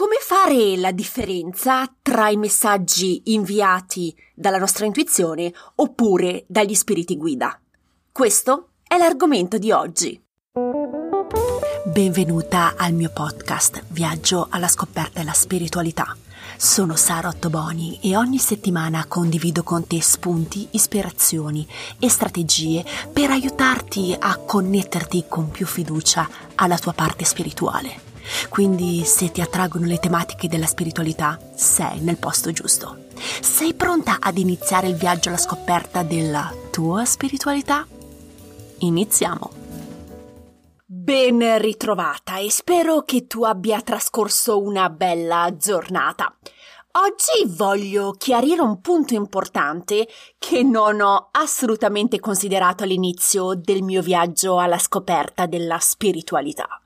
Come fare la differenza tra i messaggi inviati dalla nostra intuizione oppure dagli spiriti guida? Questo è l'argomento di oggi. Benvenuta al mio podcast Viaggio alla scoperta della spiritualità. Sono Sara Ottoboni e ogni settimana condivido con te spunti, ispirazioni e strategie per aiutarti a connetterti con più fiducia alla tua parte spirituale. Quindi se ti attraggono le tematiche della spiritualità, sei nel posto giusto. Sei pronta ad iniziare il viaggio alla scoperta della tua spiritualità? Iniziamo! Ben ritrovata e spero che tu abbia trascorso una bella giornata. Oggi voglio chiarire un punto importante che non ho assolutamente considerato all'inizio del mio viaggio alla scoperta della spiritualità.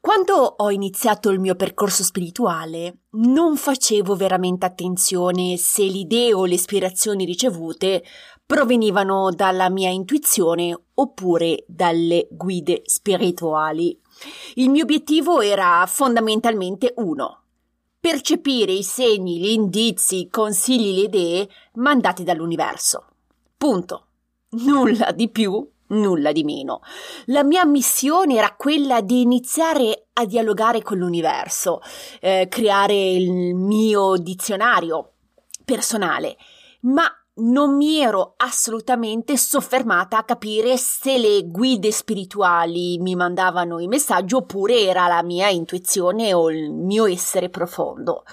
Quando ho iniziato il mio percorso spirituale, non facevo veramente attenzione se le idee o le ispirazioni ricevute provenivano dalla mia intuizione oppure dalle guide spirituali. Il mio obiettivo era fondamentalmente uno. Percepire i segni, gli indizi, i consigli, le idee mandati dall'universo. Punto. Nulla di più nulla di meno. La mia missione era quella di iniziare a dialogare con l'universo, eh, creare il mio dizionario personale, ma non mi ero assolutamente soffermata a capire se le guide spirituali mi mandavano i messaggi oppure era la mia intuizione o il mio essere profondo.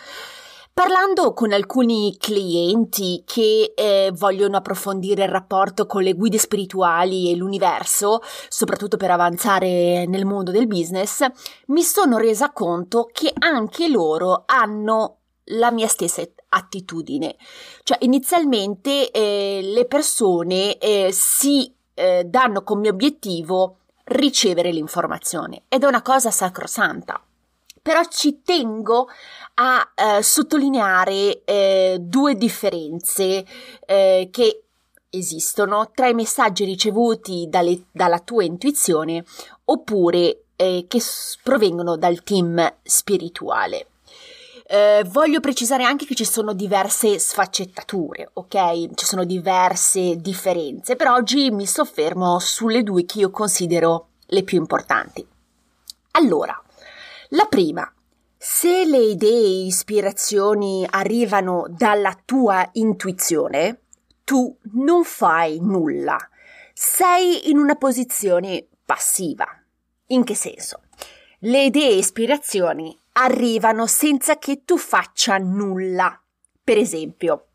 Parlando con alcuni clienti che eh, vogliono approfondire il rapporto con le guide spirituali e l'universo, soprattutto per avanzare nel mondo del business, mi sono resa conto che anche loro hanno la mia stessa attitudine. Cioè, inizialmente eh, le persone eh, si eh, danno come obiettivo ricevere l'informazione ed è una cosa sacrosanta. Però ci tengo a eh, sottolineare eh, due differenze eh, che esistono tra i messaggi ricevuti dalle, dalla tua intuizione oppure eh, che provengono dal team spirituale. Eh, voglio precisare anche che ci sono diverse sfaccettature, ok? Ci sono diverse differenze, però oggi mi soffermo sulle due che io considero le più importanti. Allora, la prima, se le idee e ispirazioni arrivano dalla tua intuizione, tu non fai nulla. Sei in una posizione passiva. In che senso? Le idee e ispirazioni arrivano senza che tu faccia nulla. Per esempio,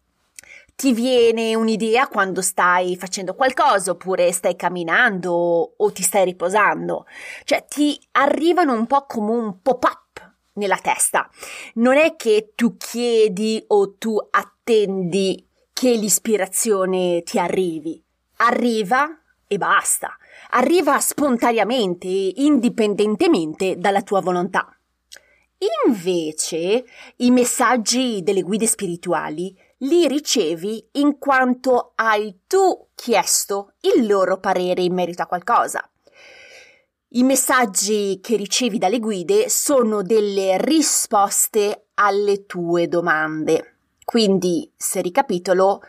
ti viene un'idea quando stai facendo qualcosa oppure stai camminando o ti stai riposando. Cioè ti arrivano un po' come un pop-up nella testa. Non è che tu chiedi o tu attendi che l'ispirazione ti arrivi. Arriva e basta. Arriva spontaneamente, indipendentemente dalla tua volontà. Invece, i messaggi delle guide spirituali li ricevi in quanto hai tu chiesto il loro parere in merito a qualcosa. I messaggi che ricevi dalle guide sono delle risposte alle tue domande. Quindi, se ricapitolo,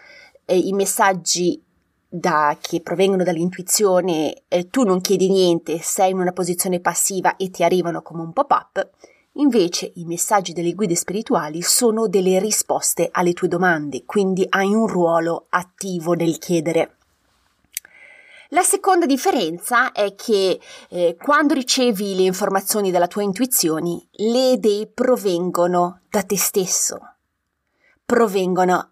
eh, i messaggi da, che provengono dall'intuizione, eh, tu non chiedi niente, sei in una posizione passiva e ti arrivano come un pop-up, Invece i messaggi delle guide spirituali sono delle risposte alle tue domande, quindi hai un ruolo attivo nel chiedere. La seconda differenza è che eh, quando ricevi le informazioni dalla tua intuizione, le idee provengono da te stesso, provengono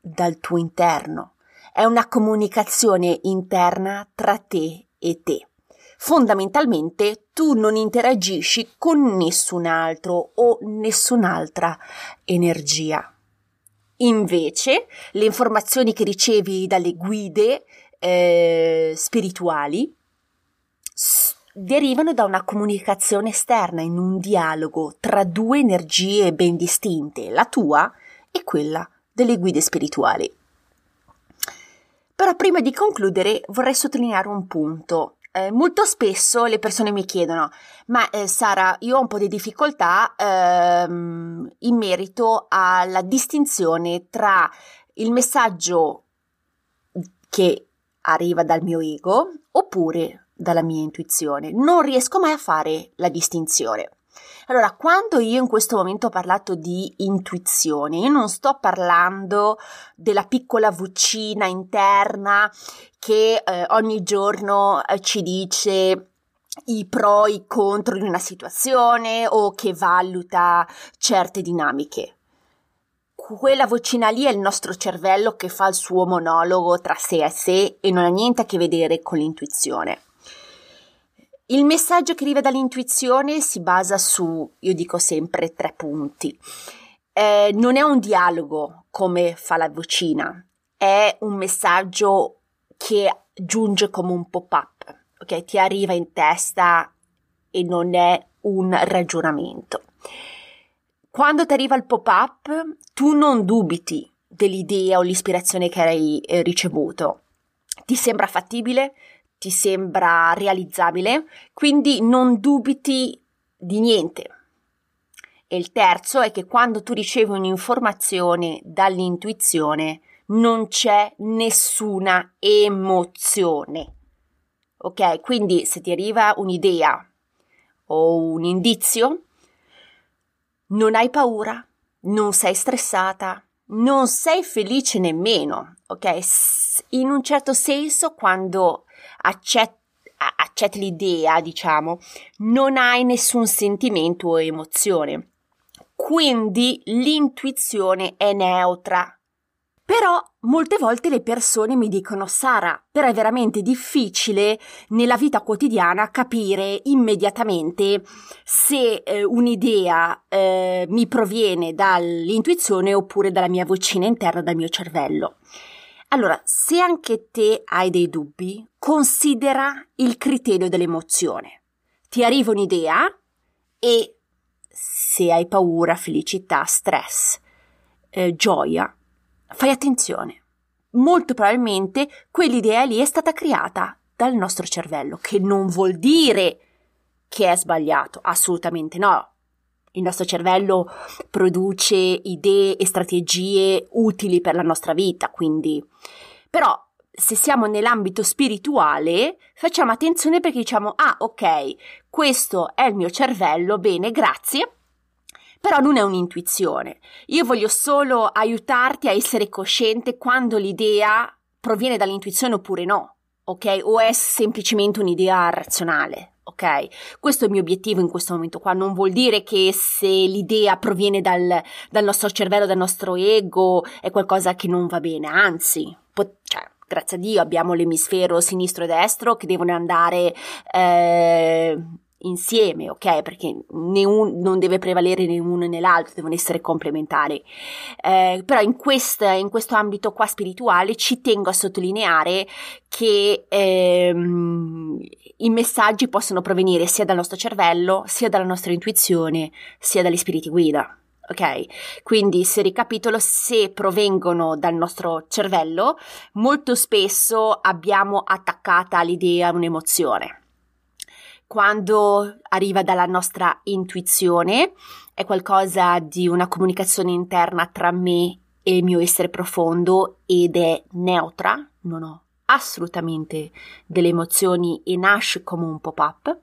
dal tuo interno. È una comunicazione interna tra te e te. Fondamentalmente tu non interagisci con nessun altro o nessun'altra energia. Invece, le informazioni che ricevi dalle guide eh, spirituali s- derivano da una comunicazione esterna, in un dialogo tra due energie ben distinte, la tua e quella delle guide spirituali. Però prima di concludere vorrei sottolineare un punto eh, molto spesso le persone mi chiedono: Ma eh, Sara, io ho un po' di difficoltà ehm, in merito alla distinzione tra il messaggio che arriva dal mio ego oppure dalla mia intuizione. Non riesco mai a fare la distinzione. Allora, quando io in questo momento ho parlato di intuizione, io non sto parlando della piccola vocina interna che eh, ogni giorno eh, ci dice i pro e i contro di una situazione o che valuta certe dinamiche. Quella vocina lì è il nostro cervello che fa il suo monologo tra sé e sé e non ha niente a che vedere con l'intuizione. Il messaggio che arriva dall'intuizione si basa su, io dico sempre, tre punti. Eh, non è un dialogo come fa la vocina, è un messaggio che giunge come un pop-up, ok? Ti arriva in testa e non è un ragionamento. Quando ti arriva il pop-up, tu non dubiti dell'idea o l'ispirazione che hai eh, ricevuto. Ti sembra fattibile? Ti sembra realizzabile, quindi non dubiti di niente. E il terzo è che quando tu ricevi un'informazione dall'intuizione non c'è nessuna emozione. Ok? Quindi se ti arriva un'idea o un indizio, non hai paura, non sei stressata, non sei felice nemmeno, ok? In un certo senso, quando accetti accetti l'idea, diciamo, non hai nessun sentimento o emozione. Quindi l'intuizione è neutra. Però molte volte le persone mi dicono Sara, però è veramente difficile nella vita quotidiana capire immediatamente se eh, un'idea eh, mi proviene dall'intuizione oppure dalla mia vocina interna, dal mio cervello. Allora, se anche te hai dei dubbi, considera il criterio dell'emozione. Ti arriva un'idea e se hai paura, felicità, stress, eh, gioia, fai attenzione. Molto probabilmente quell'idea lì è stata creata dal nostro cervello, che non vuol dire che è sbagliato, assolutamente no. Il nostro cervello produce idee e strategie utili per la nostra vita, quindi però se siamo nell'ambito spirituale, facciamo attenzione perché diciamo, ah, ok, questo è il mio cervello, bene, grazie. Però non è un'intuizione. Io voglio solo aiutarti a essere cosciente quando l'idea proviene dall'intuizione oppure no, ok? O è semplicemente un'idea razionale ok? Questo è il mio obiettivo in questo momento qua, non vuol dire che se l'idea proviene dal, dal nostro cervello, dal nostro ego, è qualcosa che non va bene, anzi, po- cioè, grazie a Dio abbiamo l'emisfero sinistro e destro che devono andare eh, insieme, ok? Perché un, non deve prevalere né uno né l'altro, devono essere complementari. Eh, però in, questa, in, questo ambito qua spirituale ci tengo a sottolineare che ehm, i messaggi possono provenire sia dal nostro cervello, sia dalla nostra intuizione, sia dagli spiriti guida. Ok, quindi se ricapitolo, se provengono dal nostro cervello, molto spesso abbiamo attaccata all'idea un'emozione quando arriva dalla nostra intuizione, è qualcosa di una comunicazione interna tra me e il mio essere profondo ed è neutra, non ho assolutamente delle emozioni e nasce come un pop-up.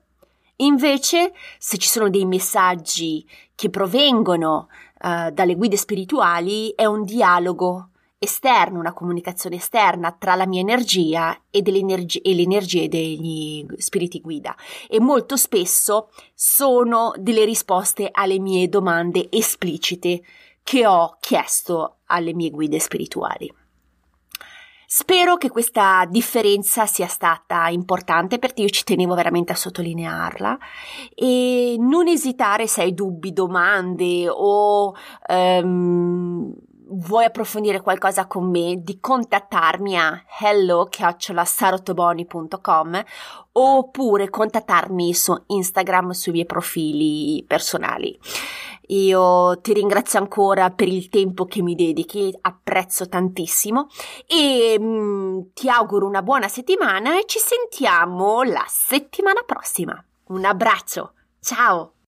Invece, se ci sono dei messaggi che provengono uh, dalle guide spirituali, è un dialogo esterno, una comunicazione esterna tra la mia energia e, e le energie degli spiriti guida e molto spesso sono delle risposte alle mie domande esplicite che ho chiesto alle mie guide spirituali. Spero che questa differenza sia stata importante perché io ci tenevo veramente a sottolinearla e non esitare se hai dubbi, domande o um, vuoi approfondire qualcosa con me, di contattarmi a hello-sarotoboni.com oppure contattarmi su Instagram sui miei profili personali. Io ti ringrazio ancora per il tempo che mi dedichi, apprezzo tantissimo e mh, mm, ti auguro una buona settimana e ci sentiamo la settimana prossima. Un abbraccio, ciao!